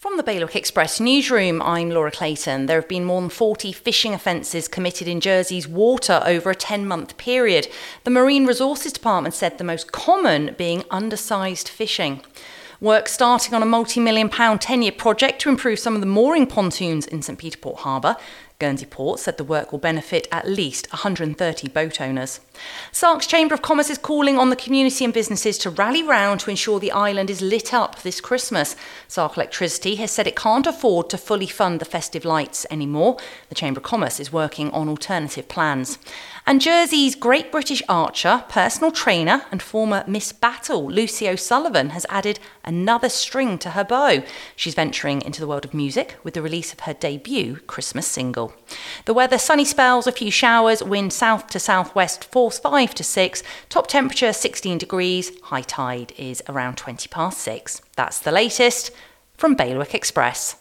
From the Bailiwick Express newsroom, I'm Laura Clayton. There have been more than 40 fishing offences committed in Jersey's water over a 10 month period. The Marine Resources Department said the most common being undersized fishing. Work starting on a multi million pound 10 year project to improve some of the mooring pontoons in St Peter Port Harbour. Guernsey Port said the work will benefit at least 130 boat owners. Sark's Chamber of Commerce is calling on the community and businesses to rally round to ensure the island is lit up this Christmas. Sark Electricity has said it can't afford to fully fund the festive lights anymore. The Chamber of Commerce is working on alternative plans. And Jersey's Great British archer, personal trainer, and former Miss Battle, Lucy O'Sullivan, has added another string to her bow. She's venturing into the world of music with the release of her debut Christmas single. The weather sunny spells, a few showers, wind south to southwest, force 5 to 6, top temperature 16 degrees, high tide is around 20 past 6. That's the latest from Bailiwick Express.